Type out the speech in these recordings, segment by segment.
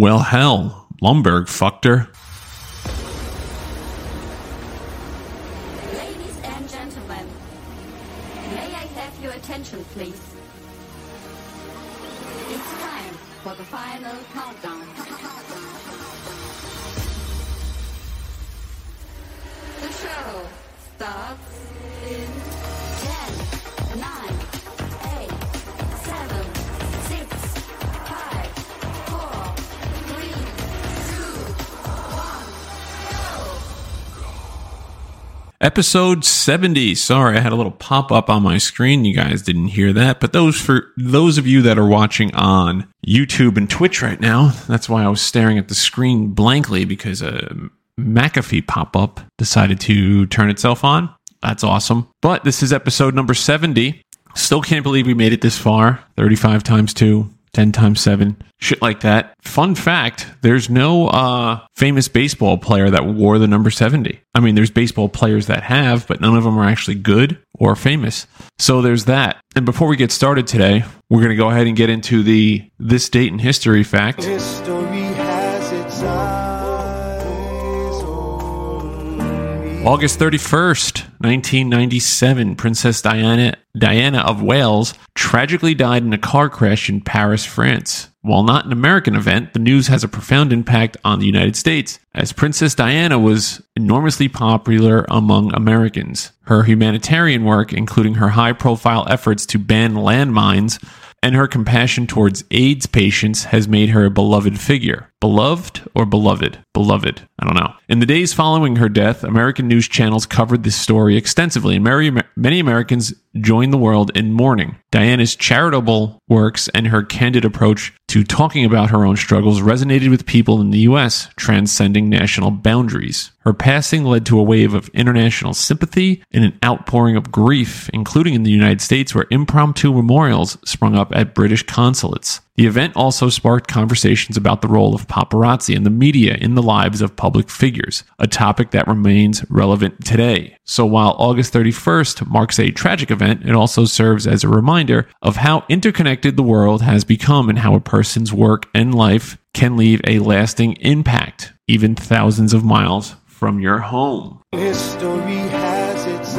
Well, hell, Lumberg fucked her. Episode 70. Sorry, I had a little pop up on my screen. You guys didn't hear that. But those for those of you that are watching on YouTube and Twitch right now, that's why I was staring at the screen blankly because a McAfee pop up decided to turn itself on. That's awesome. But this is episode number 70. Still can't believe we made it this far. 35 times 2, 10 times 7, shit like that. Fun fact there's no uh, famous baseball player that wore the number 70. I mean, there's baseball players that have, but none of them are actually good or famous. So there's that. And before we get started today, we're going to go ahead and get into the this date in history fact. History has its eyes August 31st, 1997, Princess Diana Diana of Wales tragically died in a car crash in Paris, France. While not an American event, the news has a profound impact on the United States, as Princess Diana was enormously popular among Americans. Her humanitarian work, including her high profile efforts to ban landmines, and her compassion towards AIDS patients has made her a beloved figure. Beloved or beloved? Beloved. I don't know. In the days following her death, American news channels covered this story extensively, and many, many Americans joined the world in mourning. Diana's charitable works and her candid approach to talking about her own struggles resonated with people in the U.S., transcending national boundaries. Her passing led to a wave of international sympathy and an outpouring of grief, including in the United States, where impromptu memorials sprung up at British consulates. The event also sparked conversations about the role of paparazzi and the media in the lives of public figures, a topic that remains relevant today. So while August 31st marks a tragic event, it also serves as a reminder of how interconnected the world has become and how a person's work and life can leave a lasting impact, even thousands of miles from your home. History has its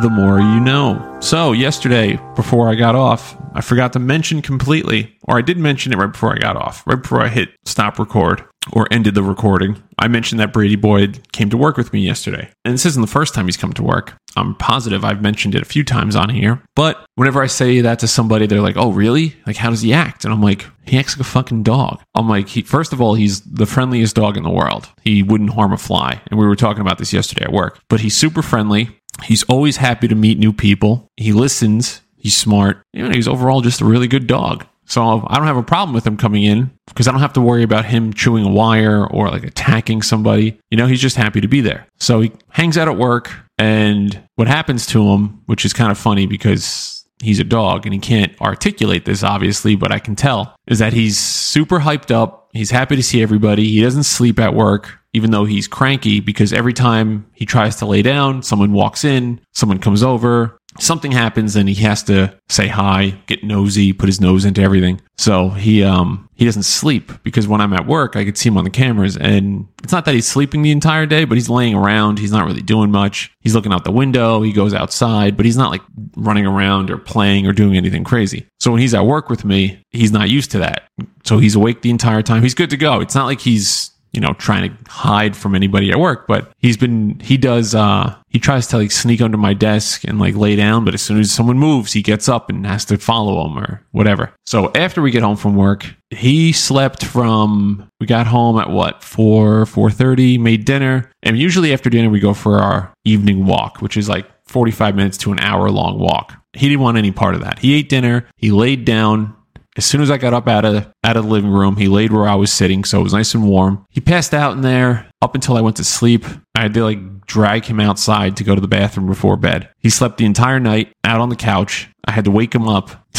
the more you know. So, yesterday, before I got off, I forgot to mention completely, or I did mention it right before I got off, right before I hit stop record or ended the recording. I mentioned that Brady Boyd came to work with me yesterday. And this isn't the first time he's come to work. I'm positive I've mentioned it a few times on here. But whenever I say that to somebody, they're like, oh, really? Like, how does he act? And I'm like, he acts like a fucking dog. I'm like, he, first of all, he's the friendliest dog in the world. He wouldn't harm a fly. And we were talking about this yesterday at work. But he's super friendly. He's always happy to meet new people. He listens. He's smart. He's overall just a really good dog. So I don't have a problem with him coming in because I don't have to worry about him chewing a wire or like attacking somebody. You know, he's just happy to be there. So he hangs out at work. And what happens to him, which is kind of funny because he's a dog and he can't articulate this, obviously, but I can tell, is that he's super hyped up. He's happy to see everybody. He doesn't sleep at work, even though he's cranky because every time he tries to lay down, someone walks in, someone comes over, something happens and he has to say hi, get nosy, put his nose into everything. So he um he doesn't sleep because when I'm at work, I could see him on the cameras and it's not that he's sleeping the entire day, but he's laying around. He's not really doing much. He's looking out the window, he goes outside, but he's not like running around or playing or doing anything crazy. So when he's at work with me, he's not used to that. So he's awake the entire time. He's good to go. It's not like he's you know, trying to hide from anybody at work, but he's been, he does, uh, he tries to like sneak under my desk and like lay down, but as soon as someone moves, he gets up and has to follow them or whatever. So after we get home from work, he slept from, we got home at what, 4, 4.30, made dinner. And usually after dinner, we go for our evening walk, which is like 45 minutes to an hour long walk. He didn't want any part of that. He ate dinner. He laid down as soon as I got up out of out of the living room, he laid where I was sitting, so it was nice and warm. He passed out in there up until I went to sleep. I had to like drag him outside to go to the bathroom before bed. He slept the entire night out on the couch. I had to wake him up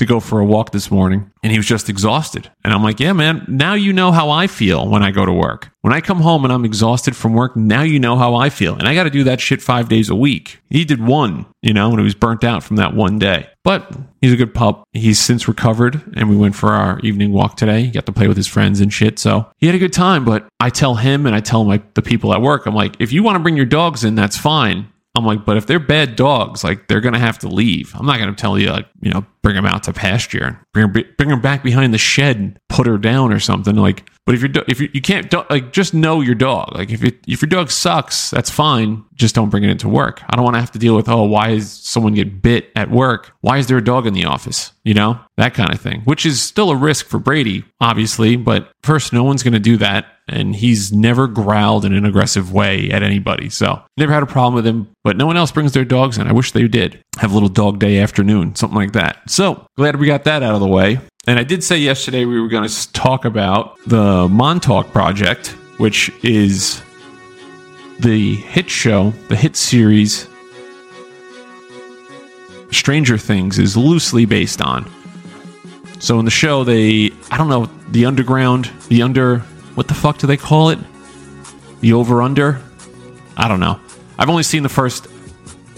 to go for a walk this morning and he was just exhausted. And I'm like, yeah, man, now you know how I feel when I go to work. When I come home and I'm exhausted from work, now you know how I feel. And I got to do that shit five days a week. He did one, you know, and he was burnt out from that one day. But he's a good pup. He's since recovered and we went for our evening walk today. He got to play with his friends and shit. So he had a good time. But I tell him and I tell my the people at work, I'm like, if you want to bring your dogs in, that's fine. I'm like, but if they're bad dogs, like they're gonna have to leave. I'm not gonna tell you, like, you know, bring them out to pasture bring her, bring her back behind the shed and put her down or something. Like, but if you're if you, you can't do- like just know your dog. Like if it, if your dog sucks, that's fine. Just don't bring it into work. I don't want to have to deal with oh why is someone get bit at work? Why is there a dog in the office? You know that kind of thing, which is still a risk for Brady, obviously. But first, no one's gonna do that and he's never growled in an aggressive way at anybody. So never had a problem with him, but no one else brings their dogs in. I wish they did have a little dog day afternoon, something like that. So glad we got that out of the way. And I did say yesterday we were going to talk about the Montauk Project, which is the hit show, the hit series Stranger Things is loosely based on. So in the show, they, I don't know, the underground, the under, what the fuck do they call it? The over under? I don't know. I've only seen the first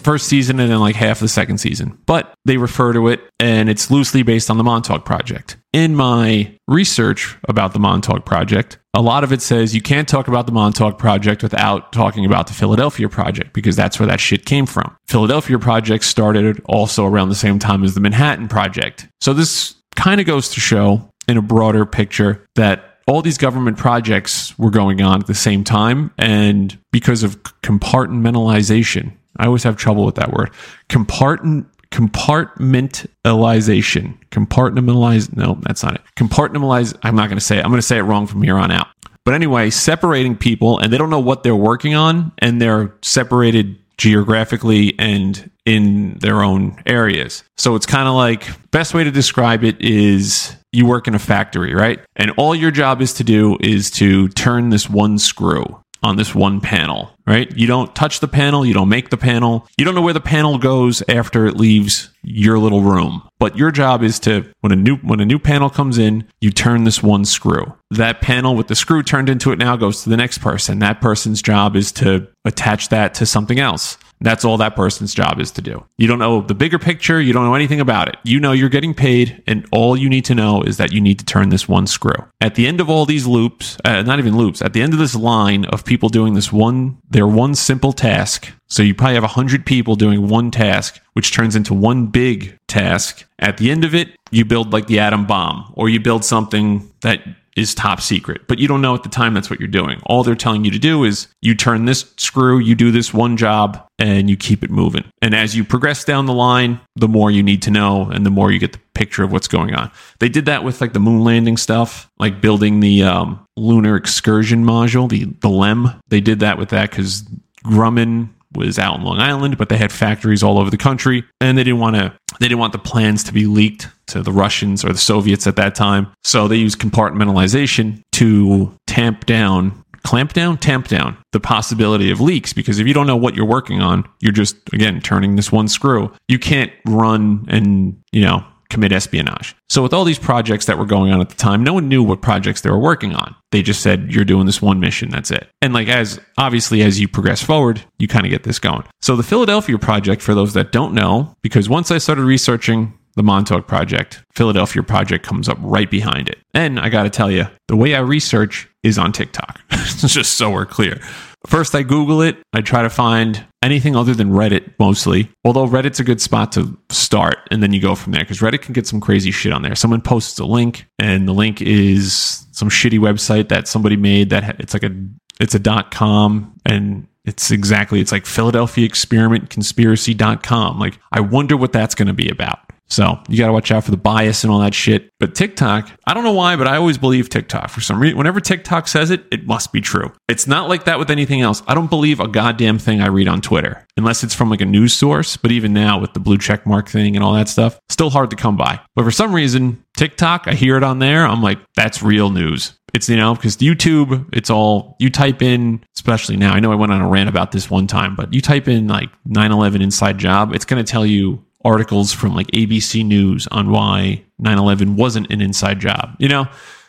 first season and then like half the second season, but they refer to it and it's loosely based on the Montauk Project. In my research about the Montauk Project, a lot of it says you can't talk about the Montauk Project without talking about the Philadelphia Project because that's where that shit came from. Philadelphia Project started also around the same time as the Manhattan Project. So this kind of goes to show in a broader picture that all these government projects were going on at the same time and because of compartmentalization I always have trouble with that word. Compartment compartmentalization. Compartmentalize. No, that's not it. Compartmentalize. I'm not going to say it. I'm going to say it wrong from here on out. But anyway, separating people and they don't know what they're working on and they're separated geographically and in their own areas. So it's kind of like best way to describe it is you work in a factory, right? And all your job is to do is to turn this one screw on this one panel, right? You don't touch the panel, you don't make the panel, you don't know where the panel goes after it leaves your little room. But your job is to when a new when a new panel comes in, you turn this one screw. That panel with the screw turned into it now goes to the next person. That person's job is to attach that to something else. That's all that person's job is to do. You don't know the bigger picture. You don't know anything about it. You know you're getting paid, and all you need to know is that you need to turn this one screw. At the end of all these loops, uh, not even loops, at the end of this line of people doing this one, their one simple task. So you probably have 100 people doing one task, which turns into one big task. At the end of it, you build like the atom bomb, or you build something that is top secret, but you don't know at the time that's what you're doing. All they're telling you to do is you turn this screw, you do this one job, and you keep it moving. And as you progress down the line, the more you need to know and the more you get the picture of what's going on. They did that with like the moon landing stuff, like building the um, lunar excursion module, the, the LEM. They did that with that because Grumman was out in Long Island, but they had factories all over the country, and they didn't want to. They didn't want the plans to be leaked to the Russians or the Soviets at that time. So they used compartmentalization to tamp down, clamp down, tamp down the possibility of leaks. Because if you don't know what you're working on, you're just again turning this one screw. You can't run and you know commit espionage. So, with all these projects that were going on at the time, no one knew what projects they were working on. They just said, you're doing this one mission, that's it. And, like, as obviously as you progress forward, you kind of get this going. So, the Philadelphia project, for those that don't know, because once I started researching the Montauk Project, Philadelphia Project comes up right behind it. And I got to tell you, the way I research is on TikTok. it's just so we're clear. First, I Google it. I try to find anything other than Reddit mostly. Although Reddit's a good spot to start, and then you go from there because Reddit can get some crazy shit on there. Someone posts a link, and the link is some shitty website that somebody made that it's like a it's a dot com and it's exactly it's like Philadelphia experiment conspiracy.com. Like I wonder what that's going to be about. So you got to watch out for the bias and all that shit. But TikTok, I don't know why, but I always believe TikTok for some reason. Whenever TikTok says it, it must be true. It's not like that with anything else. I don't believe a goddamn thing I read on Twitter unless it's from like a news source. But even now with the blue check mark thing and all that stuff, still hard to come by. But for some reason, TikTok, I hear it on there. I'm like, that's real news. It's, you know, because YouTube, it's all, you type in, especially now, I know I went on a rant about this one time, but you type in like 9 11 inside job, it's going to tell you articles from like ABC News on why 9 11 wasn't an inside job. You know,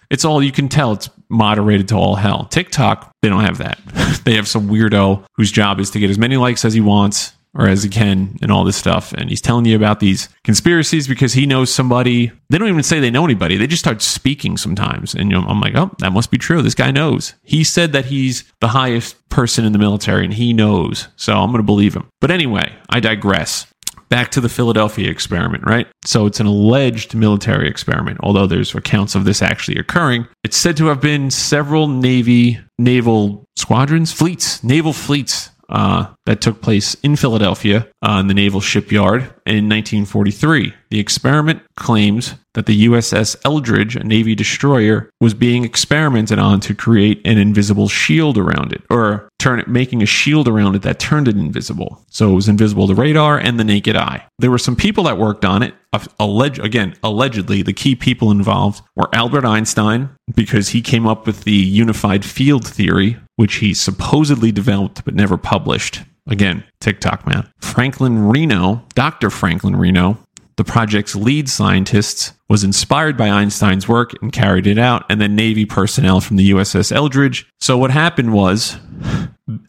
it's all you can tell it's moderated to all hell. TikTok, they don't have that. they have some weirdo whose job is to get as many likes as he wants or as he can and all this stuff. And he's telling you about these conspiracies because he knows somebody. They don't even say they know anybody. They just start speaking sometimes. And you know, I'm like, oh, that must be true. This guy knows. He said that he's the highest person in the military and he knows. So I'm going to believe him. But anyway, I digress. Back to the Philadelphia experiment, right? So it's an alleged military experiment, although there's accounts of this actually occurring. It's said to have been several Navy naval squadrons, fleets, naval fleets uh, that took place in Philadelphia uh, in the naval shipyard in 1943. The experiment claims that the USS Eldridge, a Navy destroyer, was being experimented on to create an invisible shield around it, or turn it, making a shield around it that turned it invisible. So it was invisible to radar and the naked eye. There were some people that worked on it. Alleg- again, allegedly, the key people involved were Albert Einstein, because he came up with the unified field theory, which he supposedly developed but never published. Again, TikTok man. Franklin Reno, Dr. Franklin Reno, the project's lead scientist, was inspired by Einstein's work and carried it out, and then Navy personnel from the USS Eldridge. So what happened was,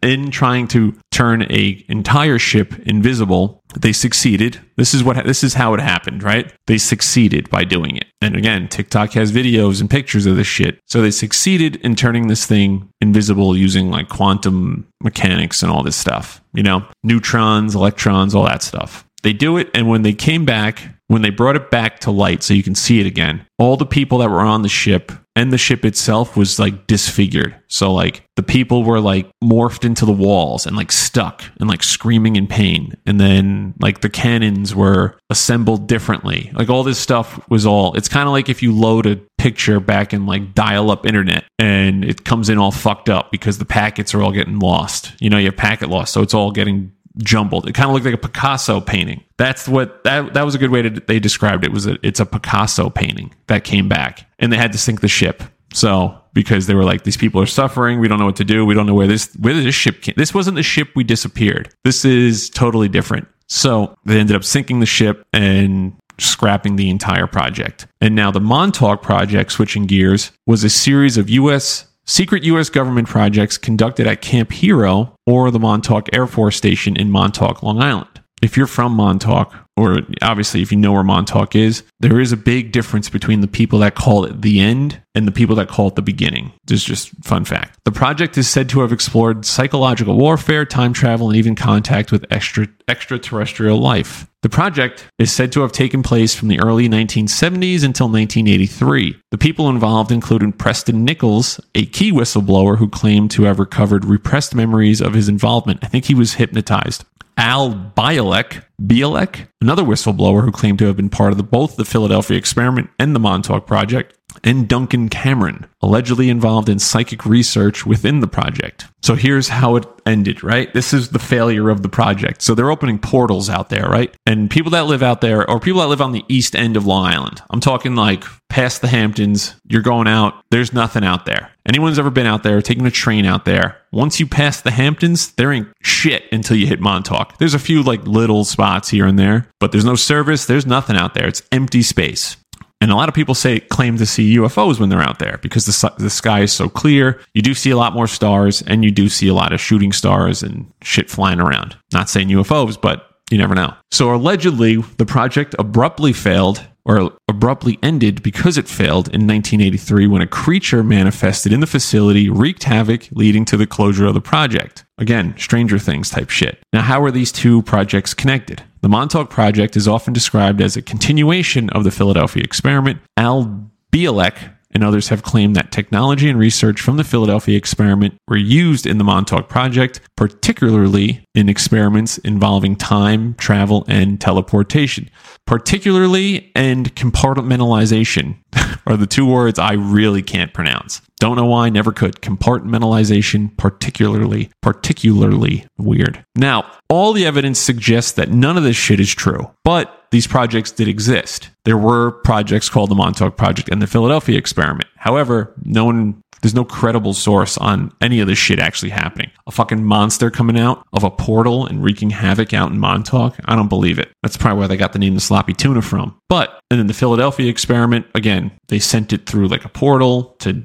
in trying to turn a entire ship invisible, they succeeded. This is what this is how it happened, right? They succeeded by doing it. And again, TikTok has videos and pictures of this shit. So they succeeded in turning this thing invisible using like quantum mechanics and all this stuff. You know, neutrons, electrons, all that stuff. They do it, and when they came back, when they brought it back to light so you can see it again, all the people that were on the ship and the ship itself was like disfigured. So like the people were like morphed into the walls and like stuck and like screaming in pain. And then like the cannons were assembled differently. Like all this stuff was all it's kind of like if you load a picture back in like dial up internet and it comes in all fucked up because the packets are all getting lost. You know, you have packet loss, so it's all getting jumbled. It kind of looked like a Picasso painting. That's what that that was a good way to they described it. Was a, it's a Picasso painting that came back, and they had to sink the ship. So because they were like, these people are suffering, we don't know what to do, we don't know where this where this ship came. This wasn't the ship we disappeared. This is totally different. So they ended up sinking the ship and scrapping the entire project. And now the Montauk project, switching gears, was a series of U.S secret U.S. government projects conducted at Camp Hero or the Montauk Air Force Station in Montauk, Long Island. If you're from Montauk, or obviously if you know where Montauk is, there is a big difference between the people that call it the end and the people that call it the beginning. This is just fun fact. The project is said to have explored psychological warfare, time travel, and even contact with extra extraterrestrial life. The project is said to have taken place from the early 1970s until 1983. The people involved included Preston Nichols, a key whistleblower who claimed to have recovered repressed memories of his involvement. I think he was hypnotized. Al Bielek, Bielek, another whistleblower who claimed to have been part of the, both the Philadelphia experiment and the Montauk project, and Duncan Cameron, allegedly involved in psychic research within the project. So here's how it ended, right? This is the failure of the project. So they're opening portals out there, right? And people that live out there, or people that live on the east end of Long Island, I'm talking like past the Hamptons, you're going out, there's nothing out there. Anyone's ever been out there, taking a train out there, once you pass the Hamptons, there ain't shit until you hit Montauk. There's a few like little spots here and there, but there's no service, there's nothing out there. It's empty space. And a lot of people say claim to see UFOs when they're out there because the, the sky is so clear. You do see a lot more stars and you do see a lot of shooting stars and shit flying around. Not saying UFOs, but you never know. So allegedly, the project abruptly failed or abruptly ended because it failed in 1983 when a creature manifested in the facility, wreaked havoc, leading to the closure of the project. Again, Stranger Things type shit. Now, how are these two projects connected? The Montauk Project is often described as a continuation of the Philadelphia experiment. Al Bielek and others have claimed that technology and research from the Philadelphia experiment were used in the Montauk Project, particularly in experiments involving time, travel, and teleportation. Particularly and compartmentalization are the two words I really can't pronounce. Don't know why, never could. Compartmentalization, particularly, particularly weird. Now, all the evidence suggests that none of this shit is true, but these projects did exist. There were projects called the Montauk Project and the Philadelphia Experiment. However, no one There's no credible source on any of this shit actually happening. A fucking monster coming out of a portal and wreaking havoc out in Montauk? I don't believe it. That's probably where they got the name the sloppy tuna from. But and then the Philadelphia experiment, again, they sent it through like a portal to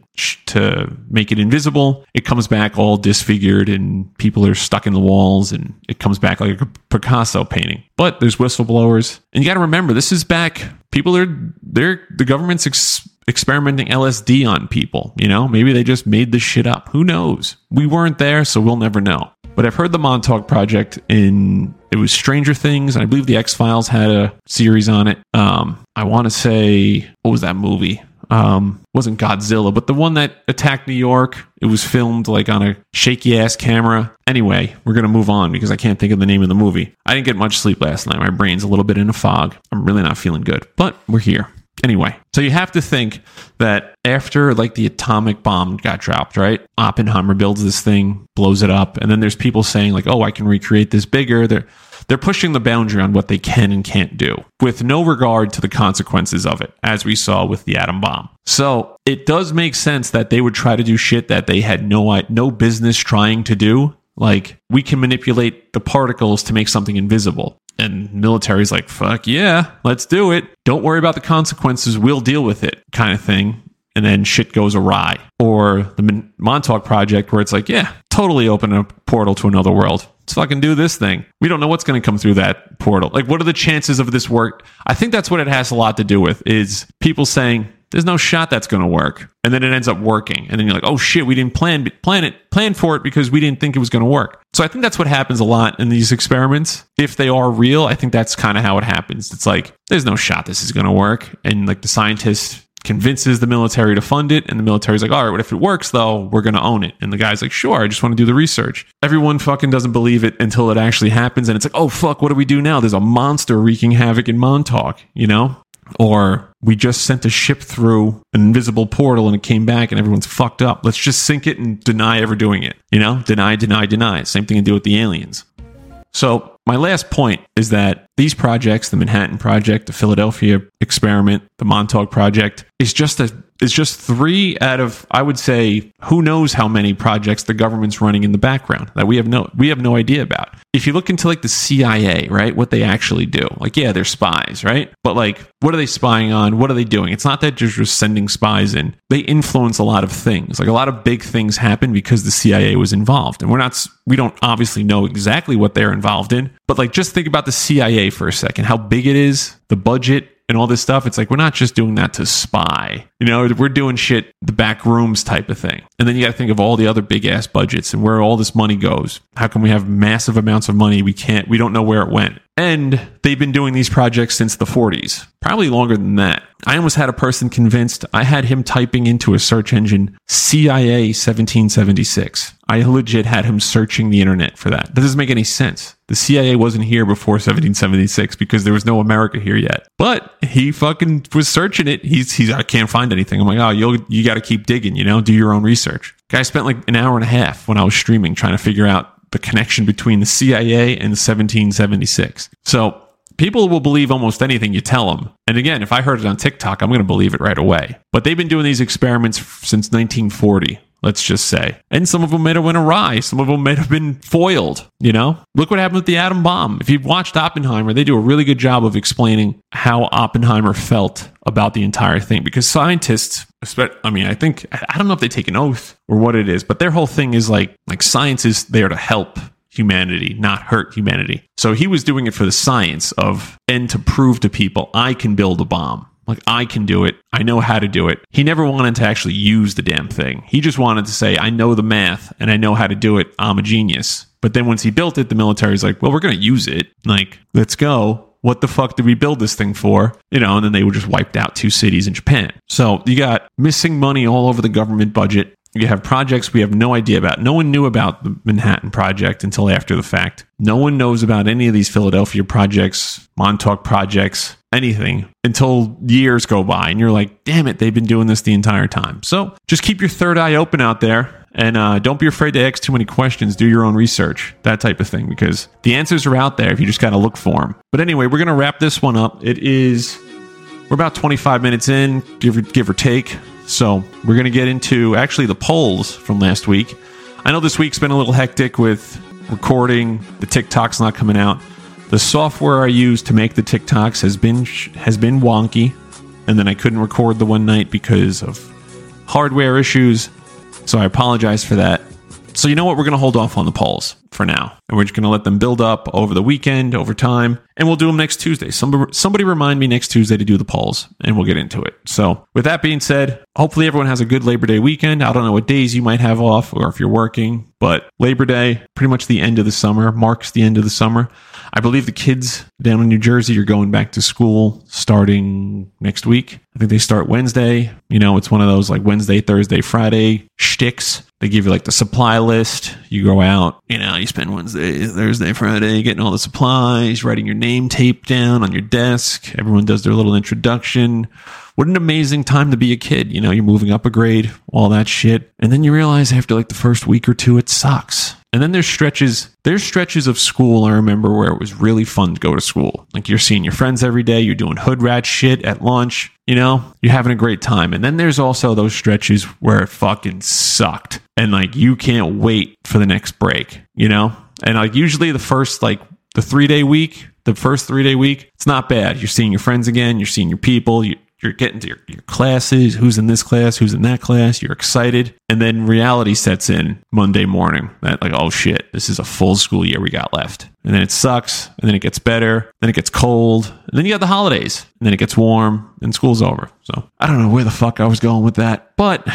to make it invisible. It comes back all disfigured and people are stuck in the walls and it comes back like a Picasso painting. But there's whistleblowers. And you got to remember this is back people are they're the government's ex- experimenting LSD on people, you know? Maybe they just made this shit up. Who knows? We weren't there, so we'll never know. But I've heard the Montauk Project in it was Stranger Things, and I believe the X Files had a series on it. Um, I want to say what was that movie? Um, wasn't Godzilla, but the one that attacked New York. It was filmed like on a shaky ass camera. Anyway, we're gonna move on because I can't think of the name of the movie. I didn't get much sleep last night. My brain's a little bit in a fog. I'm really not feeling good, but we're here. Anyway, so you have to think that after like the atomic bomb got dropped, right? Oppenheimer builds this thing, blows it up, and then there's people saying like, "Oh, I can recreate this bigger." They're they're pushing the boundary on what they can and can't do with no regard to the consequences of it, as we saw with the atom bomb. So it does make sense that they would try to do shit that they had no no business trying to do. Like we can manipulate the particles to make something invisible. And military's like, fuck yeah, let's do it. Don't worry about the consequences. We'll deal with it, kind of thing. And then shit goes awry. Or the Montauk Project, where it's like, yeah, totally open a portal to another world. Let's fucking do this thing. We don't know what's going to come through that portal. Like, what are the chances of this work? I think that's what it has a lot to do with is people saying, there's no shot that's going to work. And then it ends up working. And then you're like, oh shit, we didn't plan, plan it, plan for it because we didn't think it was going to work. So I think that's what happens a lot in these experiments. If they are real, I think that's kind of how it happens. It's like, there's no shot this is going to work. And like the scientist convinces the military to fund it and the military's like all right but if it works though we're going to own it and the guy's like sure i just want to do the research everyone fucking doesn't believe it until it actually happens and it's like oh fuck what do we do now there's a monster wreaking havoc in montauk you know or we just sent a ship through an invisible portal and it came back and everyone's fucked up. Let's just sink it and deny ever doing it. You know deny deny deny. Same thing to do with the aliens. So my last point is that these projects, the Manhattan Project, the Philadelphia experiment, the Montauk Project, is just a is just three out of I would say who knows how many projects the government's running in the background that we have no we have no idea about. If you look into like the CIA, right, what they actually do, like yeah, they're spies, right? But like, what are they spying on? What are they doing? It's not that they're just sending spies in. They influence a lot of things. Like a lot of big things happen because the CIA was involved, and we're not we don't obviously know exactly what they're involved in, but like just think about the CIA for a second, how big it is, the budget, and all this stuff. It's like we're not just doing that to spy. You know, we're doing shit the back rooms type of thing. And then you got to think of all the other big ass budgets and where all this money goes. How can we have massive amounts of money we can't we don't know where it went. And they've been doing these projects since the 40s, probably longer than that. I almost had a person convinced I had him typing into a search engine CIA 1776. I legit had him searching the internet for that. That doesn't make any sense. The CIA wasn't here before 1776 because there was no America here yet. But he fucking was searching it. He's he's I can't find anything. I'm like, oh, you you got to keep digging. You know, do your own research. Guy spent like an hour and a half when I was streaming trying to figure out the connection between the CIA and 1776. So people will believe almost anything you tell them. And again, if I heard it on TikTok, I'm going to believe it right away. But they've been doing these experiments since 1940 let's just say. And some of them may have went awry. Some of them may have been foiled, you know? Look what happened with the atom bomb. If you've watched Oppenheimer, they do a really good job of explaining how Oppenheimer felt about the entire thing because scientists, I mean, I think, I don't know if they take an oath or what it is, but their whole thing is like, like science is there to help humanity, not hurt humanity. So he was doing it for the science of, and to prove to people, I can build a bomb. Like, I can do it. I know how to do it. He never wanted to actually use the damn thing. He just wanted to say, I know the math and I know how to do it. I'm a genius. But then once he built it, the military's like, well, we're going to use it. Like, let's go. What the fuck did we build this thing for? You know, and then they were just wiped out two cities in Japan. So you got missing money all over the government budget. You have projects we have no idea about. No one knew about the Manhattan Project until after the fact. No one knows about any of these Philadelphia projects, Montauk projects, anything until years go by and you're like, damn it, they've been doing this the entire time. So just keep your third eye open out there and uh, don't be afraid to ask too many questions. Do your own research, that type of thing, because the answers are out there if you just got to look for them. But anyway, we're going to wrap this one up. It is, we're about 25 minutes in, give or, give or take. So we're going to get into actually the polls from last week. I know this week's been a little hectic with recording. The TikTok's not coming out. The software I use to make the TikToks has been has been wonky, and then I couldn't record the one night because of hardware issues. So I apologize for that. So you know what? We're going to hold off on the polls for now, and we're just going to let them build up over the weekend, over time, and we'll do them next Tuesday. Somebody, somebody remind me next Tuesday to do the polls, and we'll get into it. So with that being said, hopefully everyone has a good Labor Day weekend. I don't know what days you might have off, or if you're working, but Labor Day, pretty much the end of the summer, marks the end of the summer. I believe the kids down in New Jersey are going back to school starting next week. I think they start Wednesday. You know, it's one of those like Wednesday, Thursday, Friday shticks. They give you like the supply list. You go out, you know, you spend Wednesday, Thursday, Friday getting all the supplies, writing your name tape down on your desk. Everyone does their little introduction. What an amazing time to be a kid. You know, you're moving up a grade, all that shit. And then you realize after like the first week or two, it sucks. And then there's stretches, there's stretches of school I remember where it was really fun to go to school. Like you're seeing your friends every day, you're doing hood rat shit at lunch, you know, you're having a great time. And then there's also those stretches where it fucking sucked. And like you can't wait for the next break, you know? And like usually the first like the three day week, the first three day week, it's not bad. You're seeing your friends again, you're seeing your people, you, you're getting to your, your classes, who's in this class, who's in that class, you're excited. And then reality sets in Monday morning that, like, oh shit, this is a full school year we got left. And then it sucks, and then it gets better, then it gets cold, and then you got the holidays, and then it gets warm, and school's over. So I don't know where the fuck I was going with that, but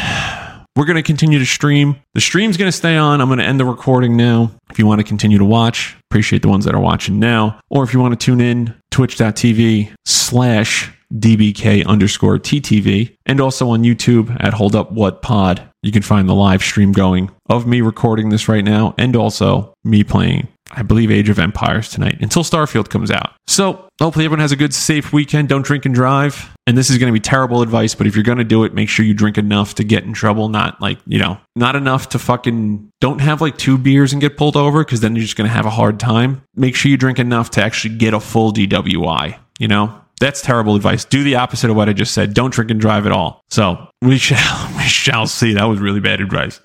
we're going to continue to stream. The stream's going to stay on. I'm going to end the recording now. If you want to continue to watch, appreciate the ones that are watching now. Or if you want to tune in, twitch.tv slash dbk underscore ttv and also on youtube at hold up what pod. You can find the live stream going of me recording this right now and also me playing i believe age of empires tonight until starfield comes out. So hopefully everyone has a good safe weekend. Don't drink and drive. And this is going to be terrible advice but if you're going to do it make sure you drink enough to get in trouble not like you know not enough to fucking don't have like two beers and get pulled over because then you're just going to have a hard time. Make sure you drink enough to actually get a full dwi you know that's terrible advice. Do the opposite of what I just said. Don't drink and drive at all. So we shall we shall see. That was really bad advice.